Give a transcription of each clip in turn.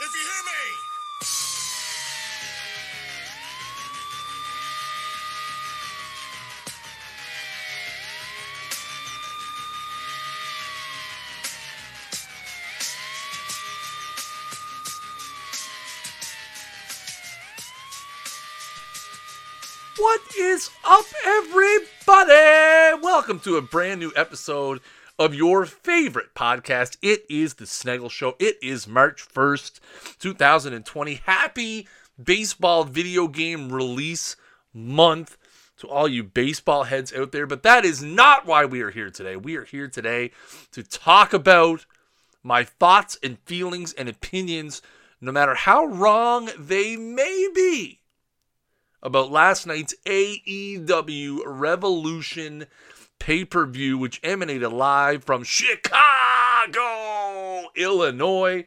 if you hear me. What is up, everybody? Welcome to a brand new episode of your favorite podcast. It is The Snaggle Show. It is March 1st, 2020. Happy baseball video game release month to all you baseball heads out there. But that is not why we are here today. We are here today to talk about my thoughts and feelings and opinions, no matter how wrong they may be about last night's AEW Revolution pay per view, which emanated live from Chicago, Illinois.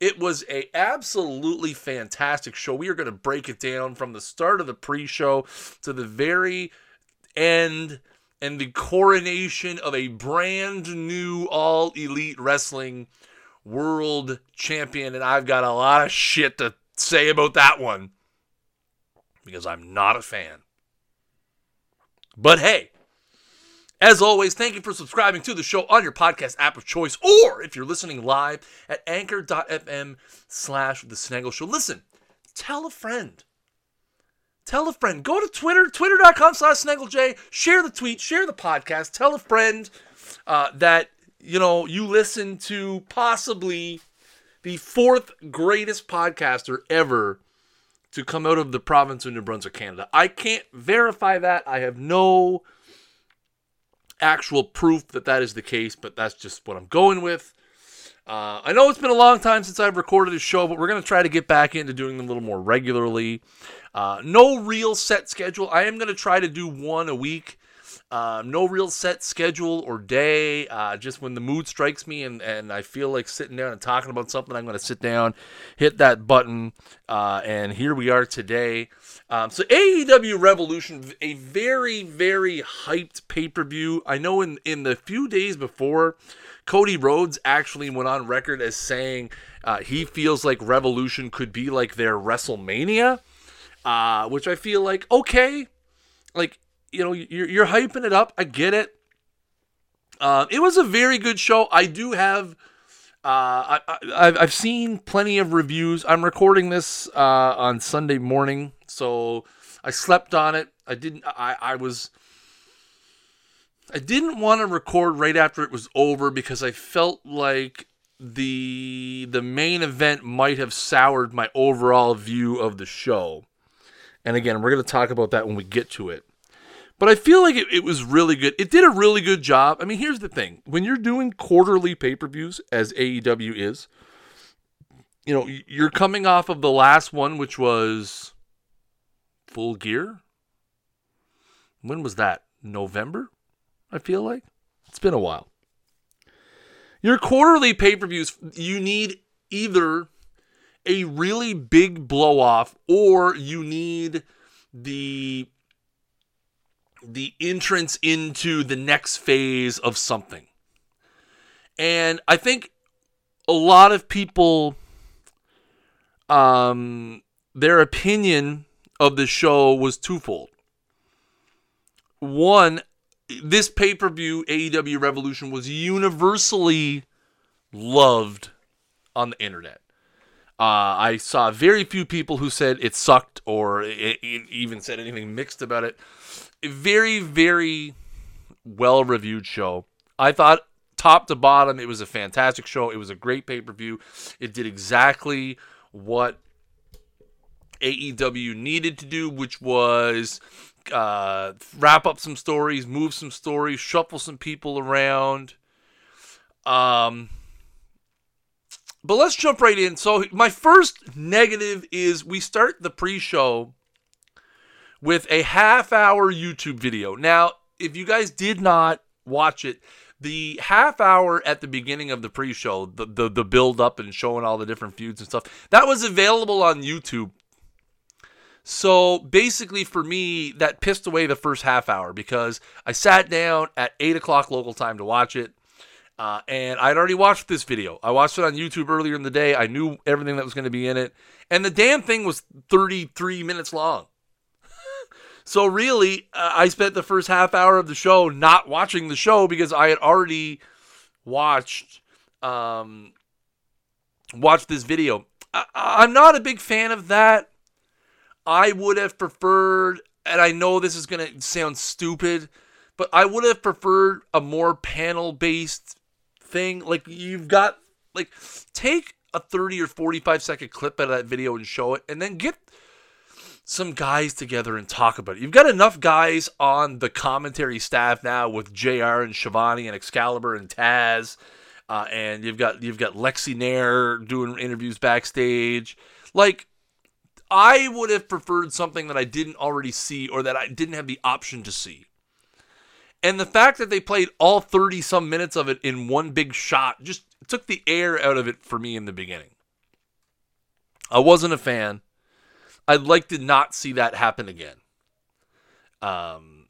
It was a absolutely fantastic show. We are going to break it down from the start of the pre-show to the very end and the coronation of a brand new all elite wrestling world champion and I've got a lot of shit to say about that one because I'm not a fan. But hey, as always, thank you for subscribing to the show on your podcast app of choice, or if you're listening live at anchor.fm slash the snaggle show. Listen, tell a friend. Tell a friend. Go to Twitter, twitter.com slash snagglej, share the tweet, share the podcast, tell a friend uh, that, you know, you listen to possibly the fourth greatest podcaster ever to come out of the province of New Brunswick, Canada. I can't verify that. I have no actual proof that that is the case, but that's just what I'm going with. Uh, I know it's been a long time since I've recorded a show, but we're going to try to get back into doing them a little more regularly. Uh, no real set schedule. I am going to try to do one a week. Uh, no real set schedule or day. Uh, just when the mood strikes me and, and I feel like sitting down and talking about something, I'm going to sit down, hit that button, uh, and here we are today. Um, so AEW Revolution, a very very hyped pay per view. I know in in the few days before, Cody Rhodes actually went on record as saying uh, he feels like Revolution could be like their WrestleMania, uh, which I feel like okay, like you know you're, you're hyping it up. I get it. Uh, it was a very good show. I do have. Uh, I, I've seen plenty of reviews. I'm recording this uh, on Sunday morning, so I slept on it. I didn't. I, I was. I didn't want to record right after it was over because I felt like the the main event might have soured my overall view of the show. And again, we're going to talk about that when we get to it. But I feel like it, it was really good. It did a really good job. I mean, here's the thing when you're doing quarterly pay per views, as AEW is, you know, you're coming off of the last one, which was Full Gear. When was that? November? I feel like. It's been a while. Your quarterly pay per views, you need either a really big blow off or you need the the entrance into the next phase of something. And I think a lot of people um their opinion of the show was twofold. One, this pay-per-view AEW Revolution was universally loved on the internet. Uh, I saw very few people who said it sucked or it, it even said anything mixed about it. Very, very well reviewed show. I thought top to bottom, it was a fantastic show. It was a great pay per view. It did exactly what AEW needed to do, which was uh, wrap up some stories, move some stories, shuffle some people around. Um, but let's jump right in. So, my first negative is we start the pre show with a half hour YouTube video. Now, if you guys did not watch it, the half hour at the beginning of the pre show, the, the, the build up and showing all the different feuds and stuff, that was available on YouTube. So basically, for me, that pissed away the first half hour because I sat down at 8 o'clock local time to watch it. Uh, and I'd already watched this video. I watched it on YouTube earlier in the day. I knew everything that was going to be in it. And the damn thing was 33 minutes long. so, really, uh, I spent the first half hour of the show not watching the show because I had already watched um, watched this video. I, I'm not a big fan of that. I would have preferred, and I know this is going to sound stupid, but I would have preferred a more panel based thing. Like, you've got, like, take a 30 or 45 second clip out of that video and show it, and then get some guys together and talk about it. You've got enough guys on the commentary staff now with JR and Schiavone and Excalibur and Taz. Uh, and you've got you've got Lexy Nair doing interviews backstage. Like I would have preferred something that I didn't already see or that I didn't have the option to see. And the fact that they played all 30 some minutes of it in one big shot just took the air out of it for me in the beginning. I wasn't a fan. I'd like to not see that happen again. Um,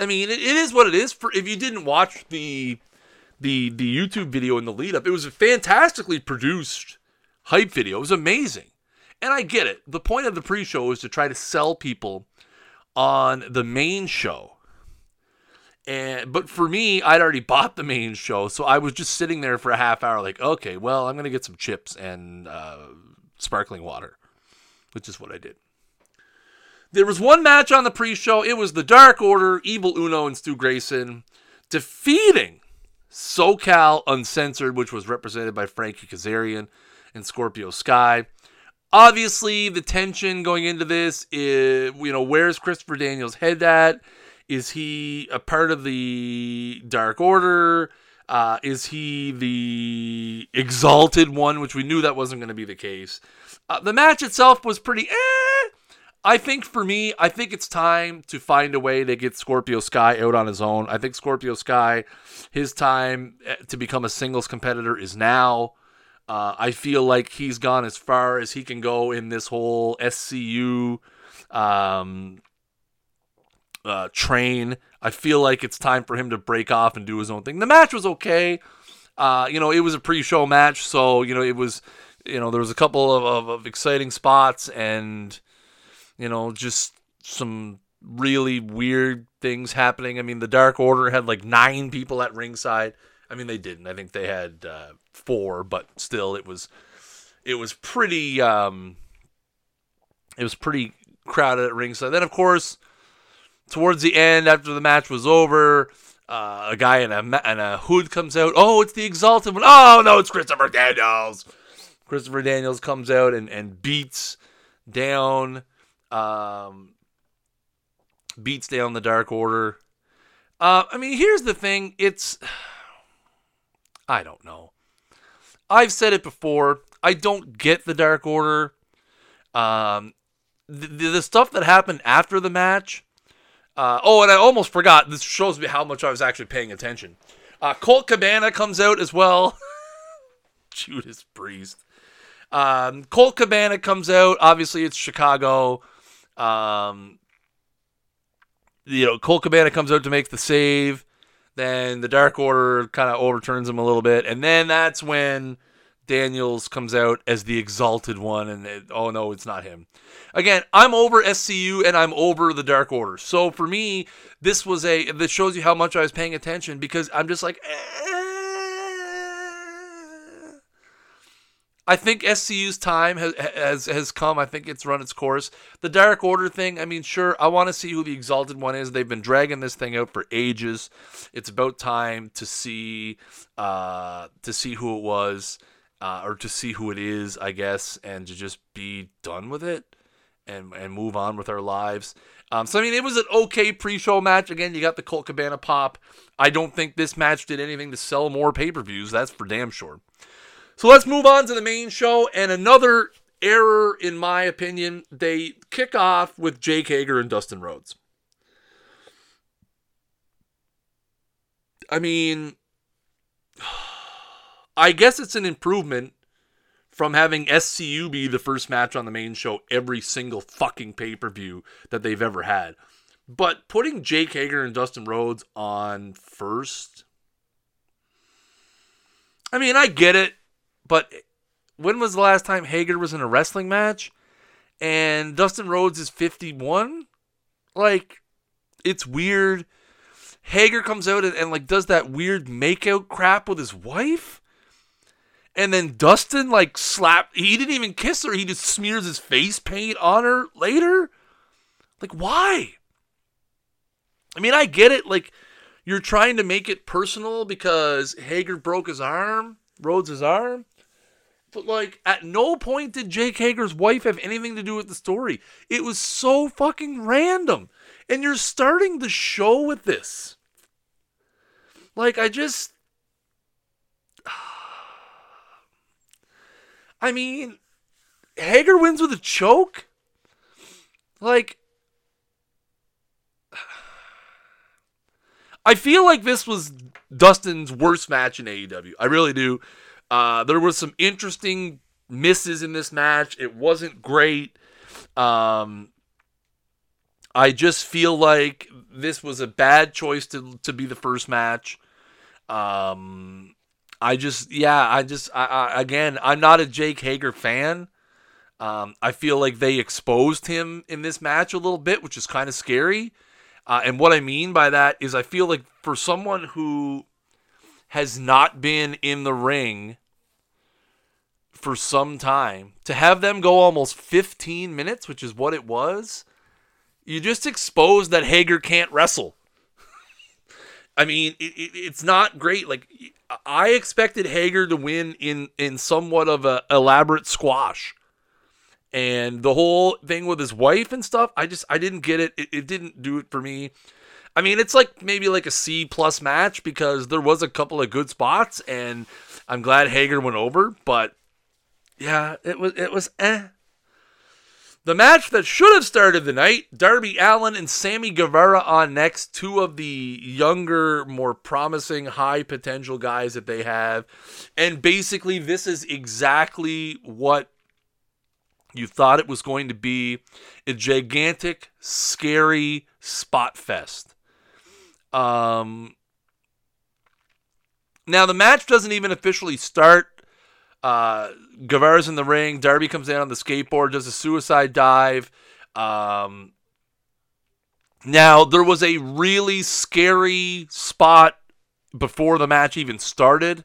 I mean, it, it is what it is. For if you didn't watch the the the YouTube video in the lead up, it was a fantastically produced hype video. It was amazing, and I get it. The point of the pre-show is to try to sell people on the main show. And but for me, I'd already bought the main show, so I was just sitting there for a half hour, like, okay, well, I'm gonna get some chips and uh, sparkling water which is what I did. There was one match on the pre show. It was the Dark Order, Evil Uno, and Stu Grayson defeating SoCal Uncensored, which was represented by Frankie Kazarian and Scorpio Sky. Obviously, the tension going into this is, you know, where's Christopher Daniels' head at? Is he a part of the Dark Order? Uh, is he the exalted one, which we knew that wasn't going to be the case? Uh, the match itself was pretty eh. I think for me, I think it's time to find a way to get Scorpio Sky out on his own. I think Scorpio Sky, his time eh, to become a singles competitor is now. Uh, I feel like he's gone as far as he can go in this whole SCU um, uh, train. I feel like it's time for him to break off and do his own thing. The match was okay. Uh, you know, it was a pre-show match, so you know it was you know, there was a couple of, of, of exciting spots and, you know, just some really weird things happening. I mean, the Dark Order had like nine people at ringside. I mean, they didn't. I think they had uh, four, but still, it was it was pretty um, it was pretty crowded at ringside. Then, of course, towards the end, after the match was over, uh, a guy in a in a hood comes out. Oh, it's the Exalted one. Oh no, it's Christopher Daniels. Christopher Daniels comes out and, and beats down um, beats down the Dark Order. Uh, I mean, here's the thing. It's I don't know. I've said it before. I don't get the Dark Order. Um, the, the stuff that happened after the match. Uh, oh, and I almost forgot. This shows me how much I was actually paying attention. Uh, Colt Cabana comes out as well. Judas Priest. Um, Colt Cabana comes out. Obviously, it's Chicago. Um, you know, Colt Cabana comes out to make the save. Then the Dark Order kind of overturns him a little bit, and then that's when Daniels comes out as the exalted one, and it, oh no, it's not him. Again, I'm over SCU and I'm over the Dark Order. So for me, this was a this shows you how much I was paying attention because I'm just like. Eh I think SCU's time has, has has come. I think it's run its course. The Dark Order thing, I mean, sure, I want to see who the Exalted One is. They've been dragging this thing out for ages. It's about time to see uh, to see who it was, uh, or to see who it is, I guess, and to just be done with it and and move on with our lives. Um, so I mean, it was an okay pre-show match. Again, you got the Colt Cabana pop. I don't think this match did anything to sell more pay-per-views. That's for damn sure. So let's move on to the main show. And another error, in my opinion, they kick off with Jake Hager and Dustin Rhodes. I mean, I guess it's an improvement from having SCU be the first match on the main show every single fucking pay per view that they've ever had. But putting Jake Hager and Dustin Rhodes on first I mean, I get it, but when was the last time Hager was in a wrestling match? And Dustin Rhodes is 51? Like, it's weird. Hager comes out and, and like does that weird makeout crap with his wife. And then Dustin like slap he didn't even kiss her, he just smears his face paint on her later. Like why? I mean, I get it like you're trying to make it personal because Hager broke his arm, Rhodes' arm. But like at no point did Jake Hager's wife have anything to do with the story. It was so fucking random. And you're starting the show with this. Like I just I mean, Hager wins with a choke? Like I feel like this was Dustin's worst match in AEW. I really do. Uh, there was some interesting misses in this match. It wasn't great. Um, I just feel like this was a bad choice to to be the first match. Um, I just yeah, I just I, I, again, I'm not a Jake Hager fan. Um, I feel like they exposed him in this match a little bit, which is kind of scary. Uh, and what I mean by that is, I feel like for someone who has not been in the ring for some time, to have them go almost 15 minutes, which is what it was, you just exposed that Hager can't wrestle. I mean, it, it, it's not great. Like I expected Hager to win in in somewhat of a elaborate squash, and the whole thing with his wife and stuff. I just I didn't get it. It, it didn't do it for me. I mean, it's like maybe like a C plus match because there was a couple of good spots, and I'm glad Hager went over. But yeah, it was it was eh. The match that should have started the night Darby Allin and Sammy Guevara on next, two of the younger, more promising, high potential guys that they have. And basically, this is exactly what you thought it was going to be a gigantic, scary spot fest. Um, now, the match doesn't even officially start uh, Guevara's in the ring. Darby comes in on the skateboard, does a suicide dive. Um, now, there was a really scary spot before the match even started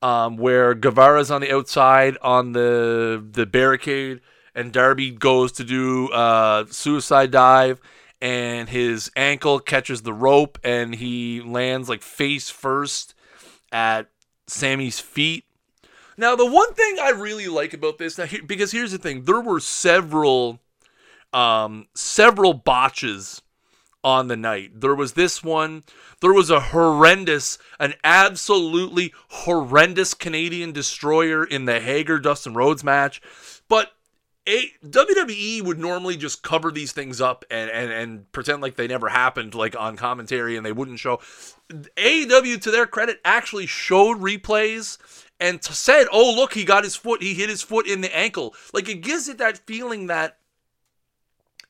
um, where Guevara's on the outside on the, the barricade and Darby goes to do a uh, suicide dive and his ankle catches the rope and he lands like face first at Sammy's feet now, the one thing I really like about this, now, because here's the thing, there were several, um, several botches on the night. There was this one. There was a horrendous, an absolutely horrendous Canadian destroyer in the Hager Dustin Rhodes match. But a, WWE would normally just cover these things up and, and, and pretend like they never happened, like on commentary, and they wouldn't show. AEW, to their credit, actually showed replays and said, "Oh, look, he got his foot. He hit his foot in the ankle." Like it gives it that feeling that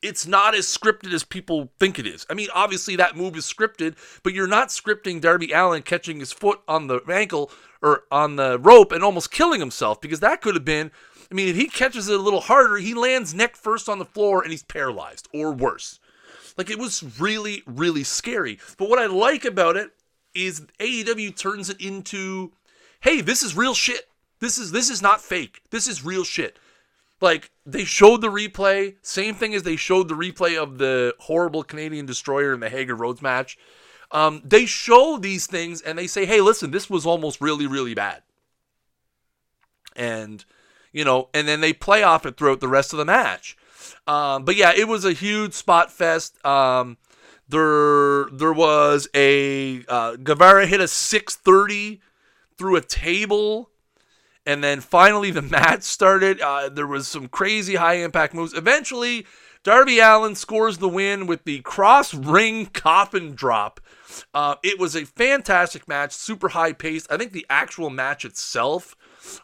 it's not as scripted as people think it is. I mean, obviously that move is scripted, but you're not scripting Darby Allin catching his foot on the ankle or on the rope and almost killing himself because that could have been. I mean, if he catches it a little harder, he lands neck first on the floor and he's paralyzed or worse. Like it was really, really scary. But what I like about it is AEW turns it into hey, this is real shit. This is this is not fake. This is real shit. Like they showed the replay, same thing as they showed the replay of the horrible Canadian destroyer in the Hager Rhodes match. Um, they show these things and they say, hey, listen, this was almost really, really bad. And, you know, and then they play off it throughout the rest of the match. Um, but yeah, it was a huge spot fest. Um, there, there was a uh, Guevara hit a 630 through a table. And then finally, the match started. Uh, there was some crazy high impact moves. Eventually, Darby Allin scores the win with the cross ring coffin drop Uh, it was a fantastic match, super high paced. I think the actual match itself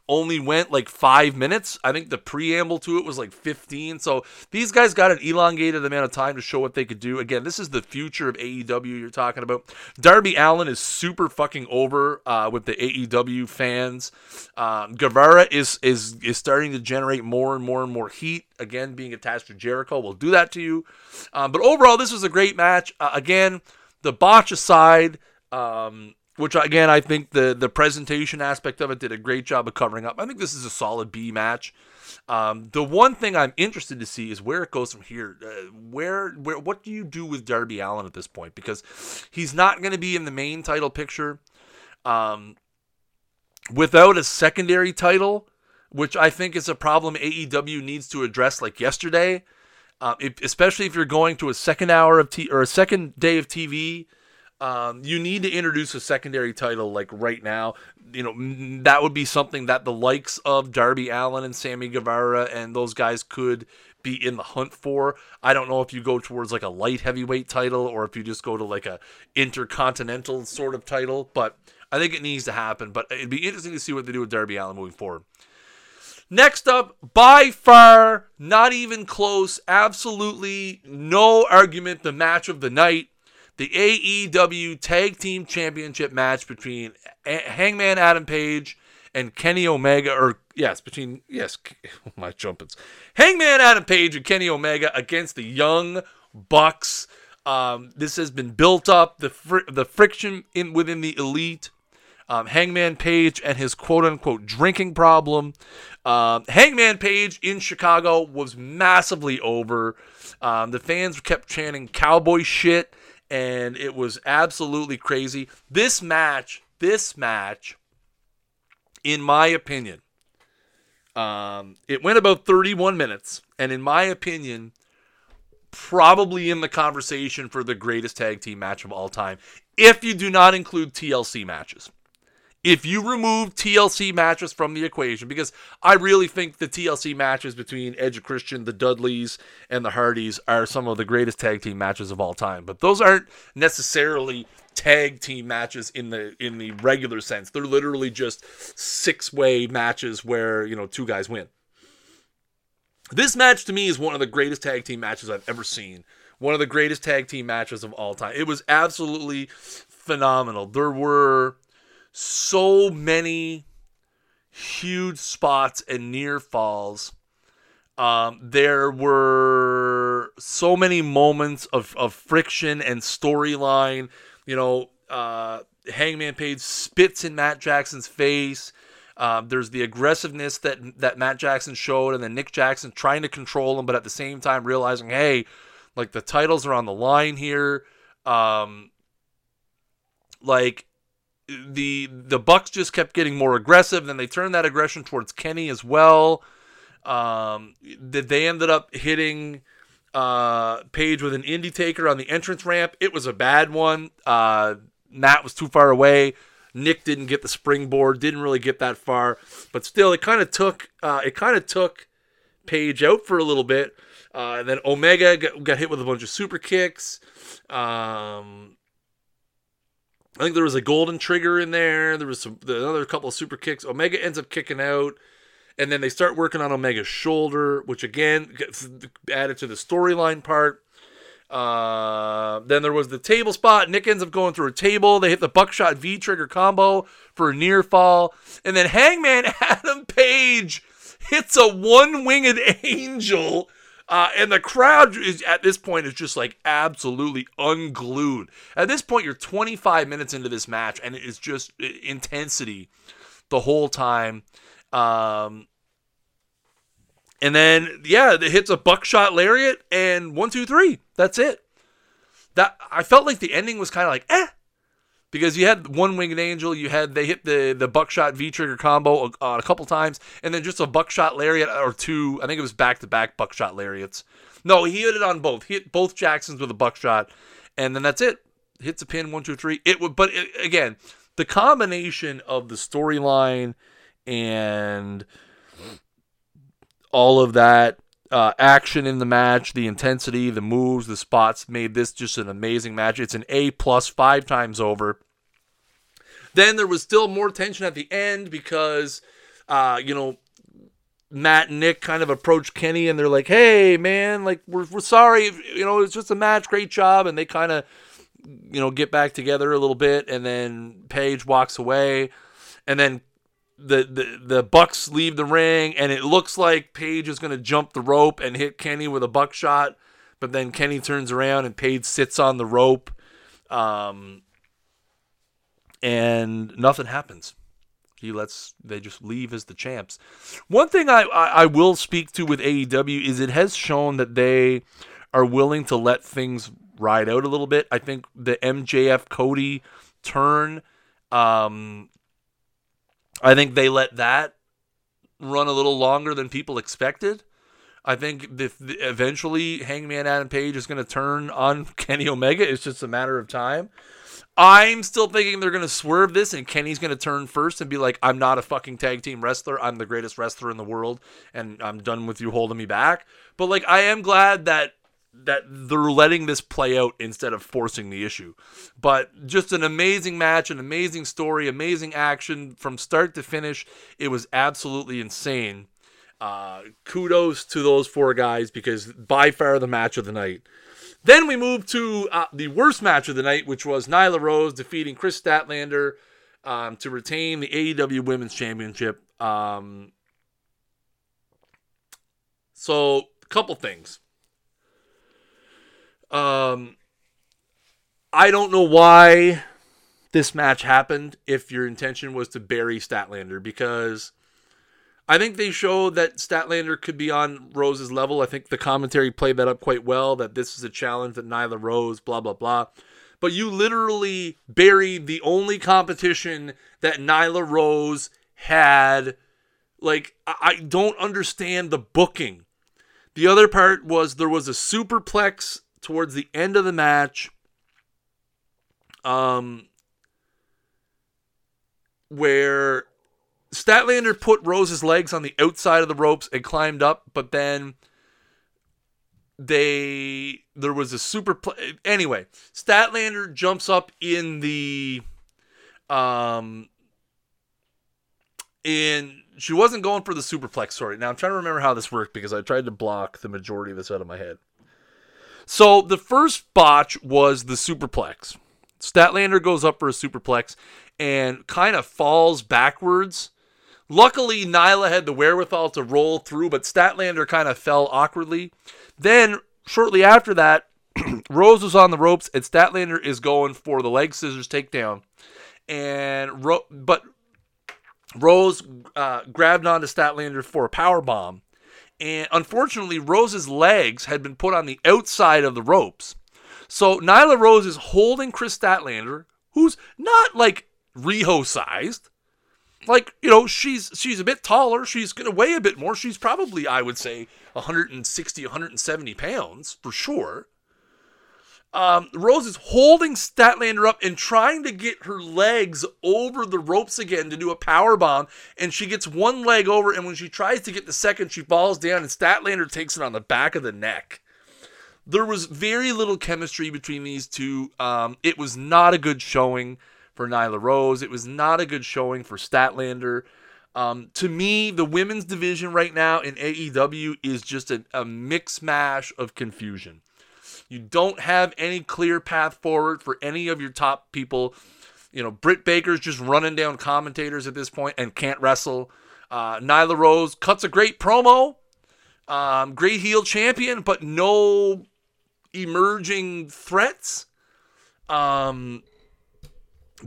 only went like five minutes. I think the preamble to it was like 15. So these guys got an elongated amount of time to show what they could do. Again, this is the future of AEW you're talking about. Darby Allin is super fucking over uh, with the AEW fans. Um, Guevara is is is starting to generate more and more and more heat. Again, being attached to Jericho will do that to you. Um, but overall, this was a great match. Uh, again, the botch aside. Um, which again I think the the presentation aspect of it did a great job of covering up. I think this is a solid B match. Um, the one thing I'm interested to see is where it goes from here. Uh, where where what do you do with Darby Allin at this point? Because he's not going to be in the main title picture. Um, without a secondary title, which I think is a problem AEW needs to address like yesterday. Uh, if, especially if you're going to a second hour of t or a second day of TV um, you need to introduce a secondary title like right now. You know that would be something that the likes of Darby Allin and Sammy Guevara and those guys could be in the hunt for. I don't know if you go towards like a light heavyweight title or if you just go to like a intercontinental sort of title, but I think it needs to happen. But it'd be interesting to see what they do with Darby Allin moving forward. Next up, by far, not even close, absolutely no argument, the match of the night the AEW Tag Team Championship match between Hangman Adam Page and Kenny Omega, or yes, between yes, my jumpins, Hangman Adam Page and Kenny Omega against the Young Bucks. Um, this has been built up the fr- the friction in within the elite. Um, Hangman Page and his quote unquote drinking problem. Um, Hangman Page in Chicago was massively over. Um, the fans kept chanting cowboy shit and it was absolutely crazy. This match, this match, in my opinion, um, it went about 31 minutes, and in my opinion, probably in the conversation for the greatest tag team match of all time, if you do not include TLC matches if you remove TLC matches from the equation, because I really think the TLC matches between Edge and Christian, the Dudleys, and the Hardys are some of the greatest tag team matches of all time. But those aren't necessarily tag team matches in the in the regular sense. They're literally just six way matches where you know two guys win. This match to me is one of the greatest tag team matches I've ever seen. One of the greatest tag team matches of all time. It was absolutely phenomenal. There were so many huge spots and near falls. Um, there were so many moments of, of friction and storyline. You know, uh, Hangman Page spits in Matt Jackson's face. Um, there's the aggressiveness that that Matt Jackson showed, and then Nick Jackson trying to control him, but at the same time realizing, hey, like the titles are on the line here. Um, like the the Bucks just kept getting more aggressive. Then they turned that aggression towards Kenny as well. Um, they ended up hitting uh, Page with an Indy Taker on the entrance ramp. It was a bad one. Uh, Matt was too far away. Nick didn't get the springboard. Didn't really get that far, but still, it kind of took uh, it kind of took Page out for a little bit. Uh, and then Omega got, got, hit with a bunch of super kicks. Um, I think there was a golden trigger in there. There was some, another couple of super kicks. Omega ends up kicking out, and then they start working on Omega's shoulder, which again gets added to the storyline part. Uh, then there was the table spot. Nick ends up going through a table. They hit the buckshot V trigger combo for a near fall, and then Hangman Adam Page hits a one winged angel uh, and the crowd is at this point is just like absolutely unglued. At this point, you're 25 minutes into this match, and it is just intensity the whole time. Um, and then yeah, it hits a buckshot lariat, and one, two, three. That's it. That I felt like the ending was kind of like eh because you had one winged angel, you had they hit the the buckshot V trigger combo uh, a couple times, and then just a buckshot lariat or two. I think it was back to back buckshot lariats. No, he hit it on both. He hit both Jacksons with a buckshot, and then that's it. Hits a pin one two three. It would, but it, again, the combination of the storyline and all of that uh, action in the match, the intensity, the moves, the spots made this just an amazing match. It's an A plus five times over. Then there was still more tension at the end because, uh, you know, Matt and Nick kind of approached Kenny and they're like, "Hey, man, like we're we're sorry, you know, it's just a match, great job," and they kind of, you know, get back together a little bit, and then Page walks away, and then the, the the Bucks leave the ring, and it looks like Page is going to jump the rope and hit Kenny with a buckshot, but then Kenny turns around and Page sits on the rope, um, and nothing happens. He lets they just leave as the champs. One thing I, I, I will speak to with AEW is it has shown that they are willing to let things ride out a little bit. I think the MJF Cody turn um, I think they let that run a little longer than people expected. I think if eventually Hangman Adam Page is going to turn on Kenny Omega, it's just a matter of time. I'm still thinking they're going to swerve this and Kenny's going to turn first and be like, I'm not a fucking tag team wrestler. I'm the greatest wrestler in the world and I'm done with you holding me back. But like, I am glad that that they're letting this play out instead of forcing the issue. But just an amazing match, an amazing story, amazing action from start to finish. It was absolutely insane. Uh, kudos to those four guys because by far the match of the night. Then we move to uh, the worst match of the night, which was Nyla Rose defeating Kris Statlander um, to retain the AEW Women's Championship. Um, so, a couple things. Um, I don't know why this match happened if your intention was to bury Statlander because I think they showed that Statlander could be on Rose's level. I think the commentary played that up quite well that this is a challenge that Nyla Rose, blah, blah, blah. But you literally buried the only competition that Nyla Rose had. Like, I don't understand the booking. The other part was there was a superplex towards the end of the match, um, where Statlander put Rose's legs on the outside of the ropes and climbed up, but then they there was a super play. Anyway, Statlander jumps up in the um in she wasn't going for the superplex. Sorry. Now I'm trying to remember how this worked because I tried to block the majority of this out of my head. So the first botch was the superplex. Statlander goes up for a superplex and kind of falls backwards. Luckily, Nyla had the wherewithal to roll through, but Statlander kind of fell awkwardly. Then, shortly after that, Rose was on the ropes, and Statlander is going for the leg scissors takedown. And Ro- but Rose uh, grabbed onto Statlander for a power bomb, and unfortunately, Rose's legs had been put on the outside of the ropes. So Nyla Rose is holding Kris Statlander, who's not like Riho sized. Like, you know, she's she's a bit taller. She's going to weigh a bit more. She's probably, I would say, 160, 170 pounds for sure. Um, Rose is holding Statlander up and trying to get her legs over the ropes again to do a power bomb, and she gets one leg over, and when she tries to get the second, she falls down, and Statlander takes it on the back of the neck. There was very little chemistry between these two. Um, it was not a good showing for Nyla Rose. It was not a good showing for Statlander. Um, to me, the women's division right now in AEW is just a, a mix mash of confusion. You don't have any clear path forward for any of your top people. You know, Britt Baker's just running down commentators at this point and can't wrestle. Uh, Nyla Rose cuts a great promo. Um, great heel champion, but no emerging threats. Um,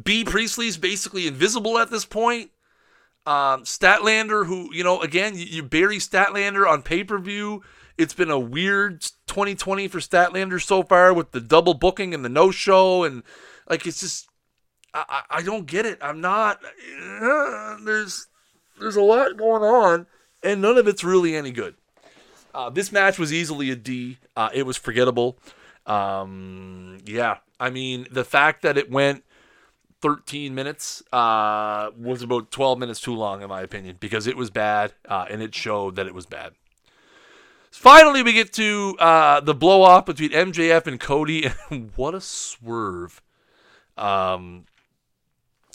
Bea Priestley's basically invisible at this point. Um, Statlander, who, you know, again, you, you bury Statlander on pay per view it's been a weird 2020 for Statlander so far with the double booking and the no show and like it's just I, I don't get it. I'm not uh, there's there's a lot going on and none of it's really any good. Uh, this match was easily a D. Uh, it was forgettable. Um, yeah, I mean the fact that it went 13 minutes uh, was about 12 minutes too long in my opinion because it was bad uh, and it showed that it was bad. Finally, we get to uh, the blow off between MJF and Cody, and what a swerve! Um,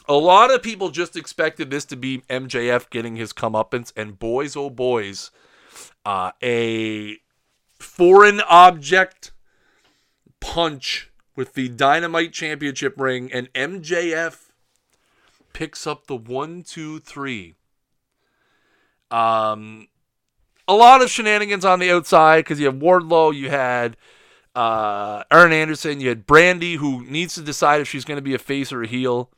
a lot of people just expected this to be MJF getting his comeuppance, and boys, oh boys, uh, a foreign object punch with the Dynamite Championship ring, and MJF picks up the one, two, three. Um, a lot of shenanigans on the outside because you have Wardlow, you had uh, Arn Anderson, you had Brandi, who needs to decide if she's going to be a face or a heel.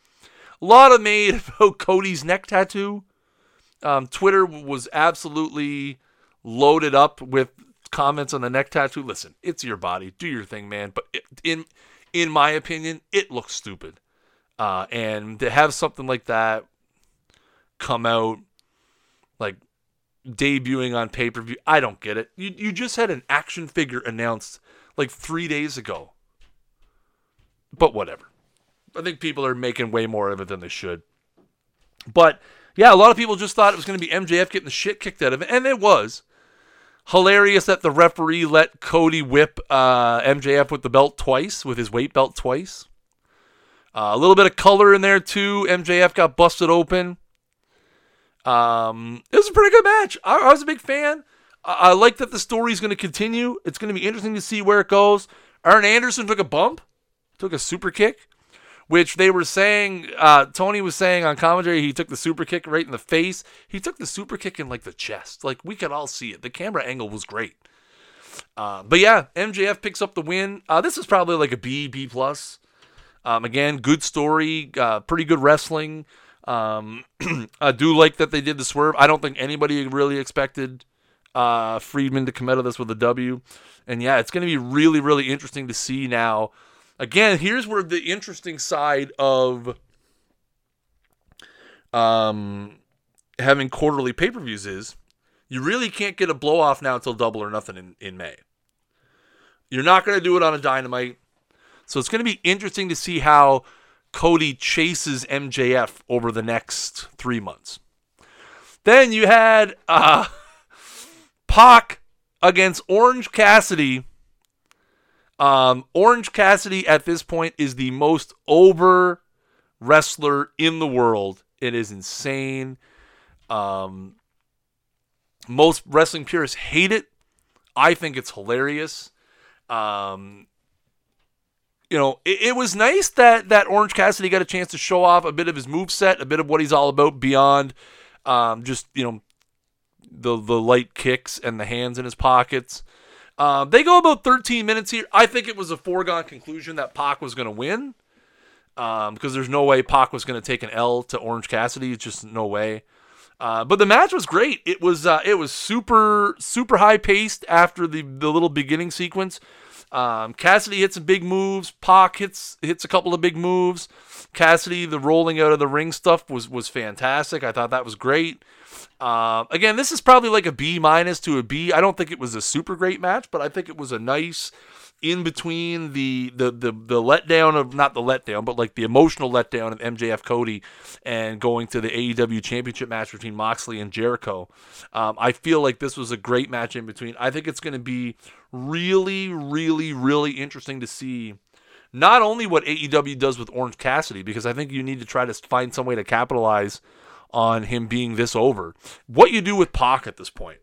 A lot of made about Cody's neck tattoo. Um, Twitter was absolutely loaded up with comments on the neck tattoo. Listen, it's your body, do your thing, man. But it, in in my opinion, it looks stupid. Uh, and to have something like that come out like debuting on pay per view. I don't get it. You you just had an action figure announced like three days ago. But whatever. I think people are making way more of it than they should. But yeah, a lot of people just thought it was going to be MJF getting the shit kicked out of it, and it was. Hilarious that the referee let Cody whip uh, MJF with the belt twice, with his weight belt twice. Uh, a little bit of color in there too. MJF got busted open. Um, it was a pretty good match. I, I was a big fan. I, I like that the story is going to continue. It's going to be interesting to see where it goes. Arn Anderson took a bump, took a super kick, which they were saying. Uh, Tony was saying on commentary he took the super kick right in the face. He took the super kick in like the chest. Like we could all see it. The camera angle was great. Uh, but yeah, MJF picks up the win. Uh, this is probably like a B, B plus. Um, again, good story, uh, pretty good wrestling. Um, I do like that they did the swerve. I don't think anybody really expected uh, Friedman to come out of this with a W. And yeah, it's going to be really, really interesting to see now. Again, here's where the interesting side of um, having quarterly pay per views is. You really can't get a blow off now until double or nothing in, in May. You're not going to do it on a dynamite. So it's going to be interesting to see how Cody chases MJF over the next three months. Then you had uh, Pac against Orange Cassidy. Um, Orange Cassidy at this point is the most over wrestler in the world. It is insane. Um, most wrestling purists hate it. I think it's hilarious. Um, you know, it, it, was nice that that Orange Cassidy got a chance to show off a bit of his move set, a bit of what he's all about beyond um, just you know the the light kicks and the hands in his pockets. Um, they go about 13 minutes here. I think it was a foregone conclusion that Pac was going to win um, because there's no way Pac was going to take an L to Orange Cassidy. It's just no way. Uh, but the match was great. It was uh, it was super super high paced after the the little beginning sequence. Um, Cassidy hits some big moves. Pac hits hits a couple of big moves. Cassidy, the rolling out of the ring stuff was was fantastic. I thought that was great. Uh, again, this is probably like a B minus to a B. I don't think it was a super great match, but I think it was a nice in between the the the the letdown of not the letdown, but like the emotional letdown of MJF Cody and going to the AEW Championship match between Moxley and Jericho. Um, I feel like this was a great match in between. I think it's going to be really, really, really interesting to see. Not only what AEW does with Orange Cassidy, because I think you need to try to find some way to capitalize on him being this over. What you do with Pac at this point.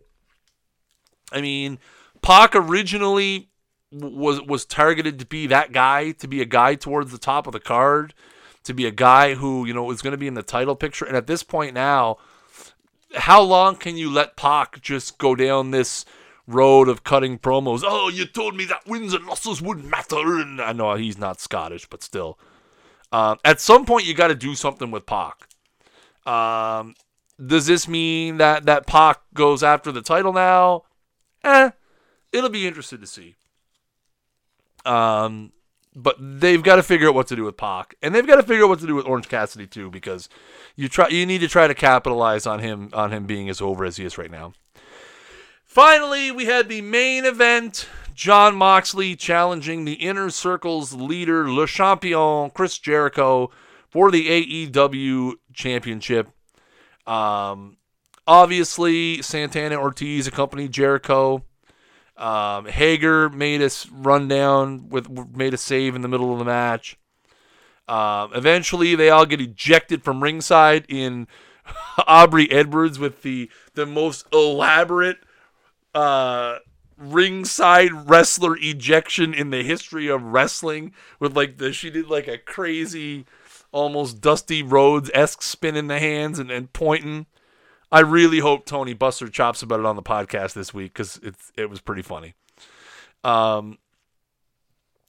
I mean, Pac originally was was targeted to be that guy, to be a guy towards the top of the card, to be a guy who you know is going to be in the title picture. And at this point now, how long can you let Pac just go down this road of cutting promos? Oh, you told me that wins and losses wouldn't matter, and I know he's not Scottish, but still. Uh, at some point, you got to do something with Pac. Um, does this mean that that Pac goes after the title now? Eh, it'll be interesting to see. Um, but they've got to figure out what to do with Pac, and they've got to figure out what to do with Orange Cassidy too, because you try you need to try to capitalize on him on him being as over as he is right now. Finally, we had the main event: Jon Moxley challenging the Inner Circle's leader, Le Champion, Chris Jericho, for the AEW Championship. Um, obviously, Santana Ortiz accompanied Jericho. Um, Hager made us run down with made a save in the middle of the match. Um, eventually, they all get ejected from ringside in Aubrey Edwards with the the most elaborate uh, ringside wrestler ejection in the history of wrestling. With like the she did like a crazy, almost Dusty Rhodes esque spin in the hands and, and pointing. I really hope Tony Buster chops about it on the podcast this week because it's it was pretty funny. Um,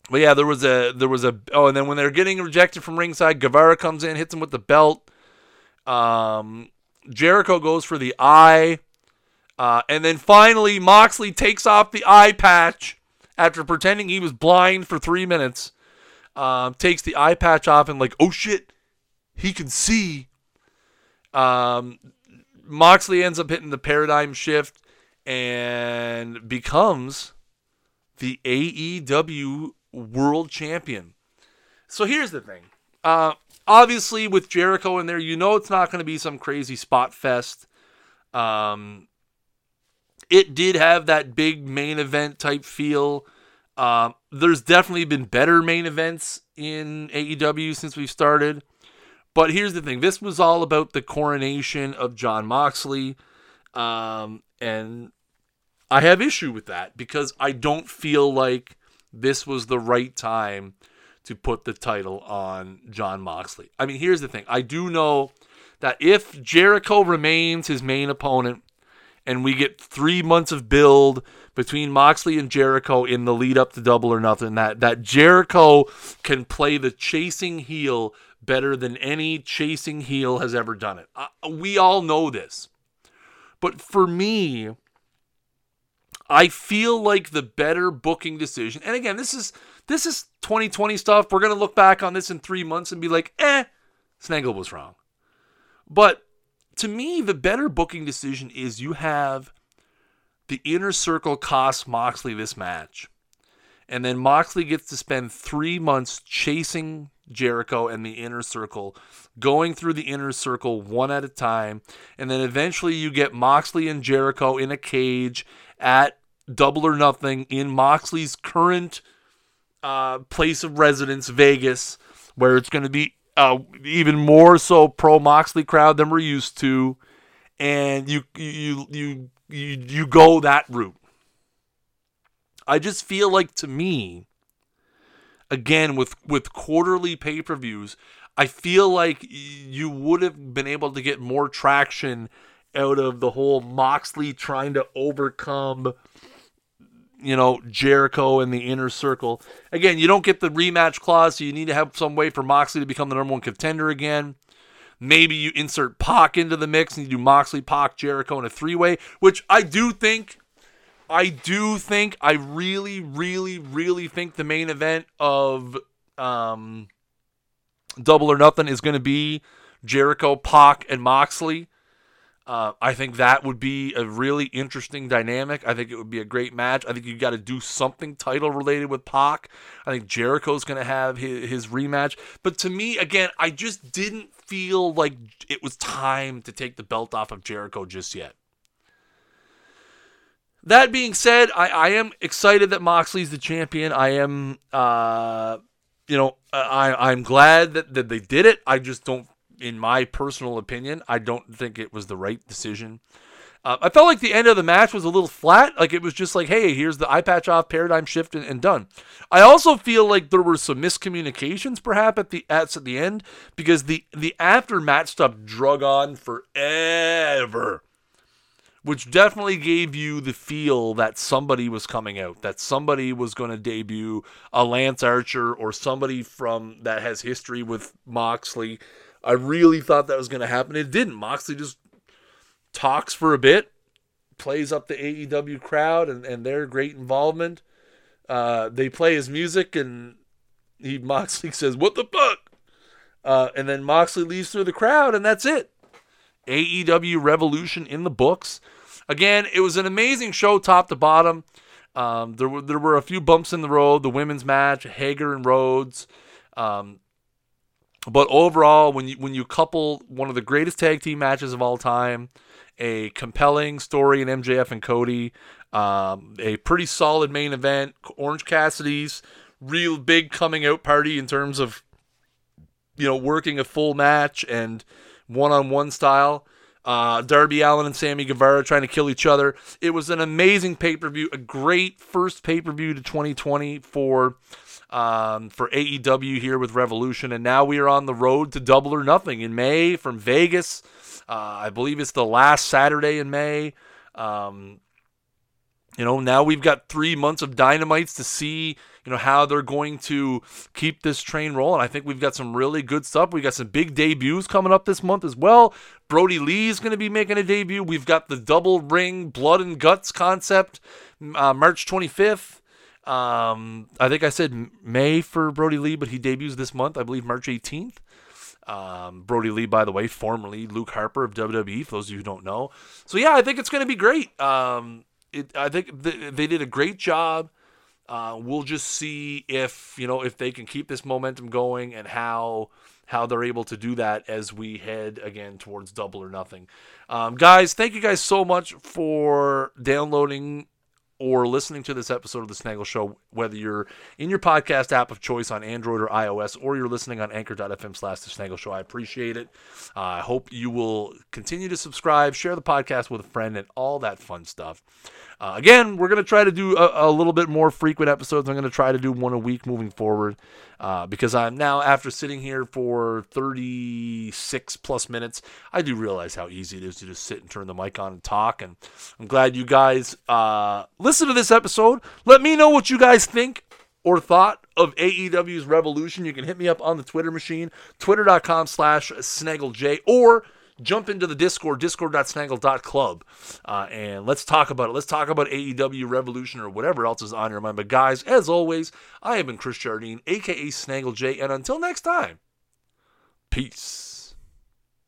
but yeah, there was a there was a oh, and then when they're getting rejected from ringside, Guevara comes in, hits him with the belt. Um, Jericho goes for the eye, uh, and then finally Moxley takes off the eye patch after pretending he was blind for three minutes. Um, takes the eye patch off and like, oh shit, he can see. Um, Moxley ends up hitting the paradigm shift and becomes the AEW World Champion. So here's the thing. Uh, obviously, with Jericho in there, you know it's not going to be some crazy spot fest. Um, it did have that big main event type feel. Uh, there's definitely been better main events in AEW since we've started. But here's the thing this was all about the coronation of Jon Moxley. Um, and I have issue with that because I don't feel like this was the right time to put the title on Jon Moxley. I mean, here's the thing I do know that if Jericho remains his main opponent and we get three months of build between Moxley and Jericho in the lead up to Double or Nothing, that, that Jericho can play the chasing heel better than any chasing heel has ever done it. Uh, we all know this. But for me, I feel like the better booking decision, and again, this is this is 2020 stuff. We're gonna look back on this in three months and be like, eh, Snaggle was wrong. But to me, the better booking decision is you have the inner circle cost Moxley this match. And then Moxley gets to spend three months chasing Jericho and the inner circle, going through the inner circle one at a time. And then eventually you get Moxley and Jericho in a cage at Double or Nothing in Moxley's current uh, place of residence, Vegas, where it's going to be uh, even more so pro Moxley crowd than we're used to. And you you you you you go that route. I just feel like to me, again with with quarterly pay per views, I feel like you would have been able to get more traction out of the whole Moxley trying to overcome you know Jericho and the inner circle. Again, you don't get the rematch clause, so you need to have some way for Moxley to become the number one contender again. Maybe you insert Pac into the mix and you do Moxley, Pac, Jericho in a three way, which I do think I do think, I really, really, really think the main event of um, Double or Nothing is going to be Jericho, Pac, and Moxley. Uh, I think that would be a really interesting dynamic. I think it would be a great match. I think you got to do something title related with Pac. I think Jericho's going to have his, his, rematch. But to me, again, I just didn't feel like it was time to take the belt off of Jericho just yet. That being said, I, I am excited that Moxley's the champion. I am, uh, you know, I, I'm glad that, that they did it. I just don't, in my personal opinion, I don't think it was the right decision. Uh, I felt like the end of the match was a little flat. Like it was just like, hey, here's the eye patch off, paradigm shift, and, and done. I also feel like there were some miscommunications, perhaps at the at, at the end, because the the after match stuff drug on forever which definitely gave you the feel that somebody was coming out, that somebody was going to debut a Lance Archer or somebody from that has history with Moxley. I really thought that was going to happen. It didn't. Moxley just talks for a bit, plays up the AEW crowd and, and their great involvement. Uh, they play his music and he Moxley says, "What the fuck?" Uh, and then Moxley leaves through the crowd, and that's it. AEW Revolution in the books. Again, it was an amazing show, top to bottom. Um, there were there were a few bumps in the road. The women's match, Hager and Rhodes. Um, but overall, when you when you couple one of the greatest tag team matches of all time, a compelling story in MJF and Cody, Um, a pretty solid main event. Orange Cassidy's real big coming out party in terms of you know working a full match and one on one style. Uh, Darby Allin and Sammy Guevara trying to kill each other. It was an amazing pay per view, a great first pay per view to 2020 for um, for AEW here with Revolution, and now we are on the road to Double or Nothing in May from Vegas. Uh, I believe it's the last Saturday in May. Um, you know, now we've got three months of dynamites to see, you know, how they're going to keep this train rolling. I think we've got some really good stuff. We got some big debuts coming up this month as well. Brodie Lee is going to be making a debut. We've got the double ring blood and guts concept, uh, March 25th. Um, I think I said May for Brodie Lee, but he debuts this month. I believe March 18th. Um, Brodie Lee, by the way, formerly Luke Harper of WWE, for those of you who don't know. So yeah, I think it's going to be great. Um, it, I think th- they did a great job. Uh, we'll just see if you know if they can keep this momentum going and how how they're able to do that as we head again towards double or nothing. Um, guys, thank you guys so much for downloading or listening to this episode of the Snaggle Show, whether you're in your podcast app of choice on Android or iOS, or you're listening on anchor.fm slash the Snaggle Show. I appreciate it. Uh, I hope you will continue to subscribe, share the podcast with a friend, and all that fun stuff. Uh, again, we're going to try to do a, a, little bit more frequent episodes. I'm going to try to do one a week moving forward uh, because I'm now, after sitting here for 36 plus minutes, I do realize how easy it is to just sit and turn the mic on and talk. And I'm glad you guys uh, listen to this episode. Let me know what you guys think or thought of AEW's Revolution. You can hit me up on the Twitter machine, twitter.com slash snaggleJ, or jump into the Discord, discord.snaggle.club, uh, and let's talk about it. Let's talk about AEW Revolution or whatever else is on your mind. But guys, as always, I have been Chris Jardine, aka Snaggle J, and until next time, peace.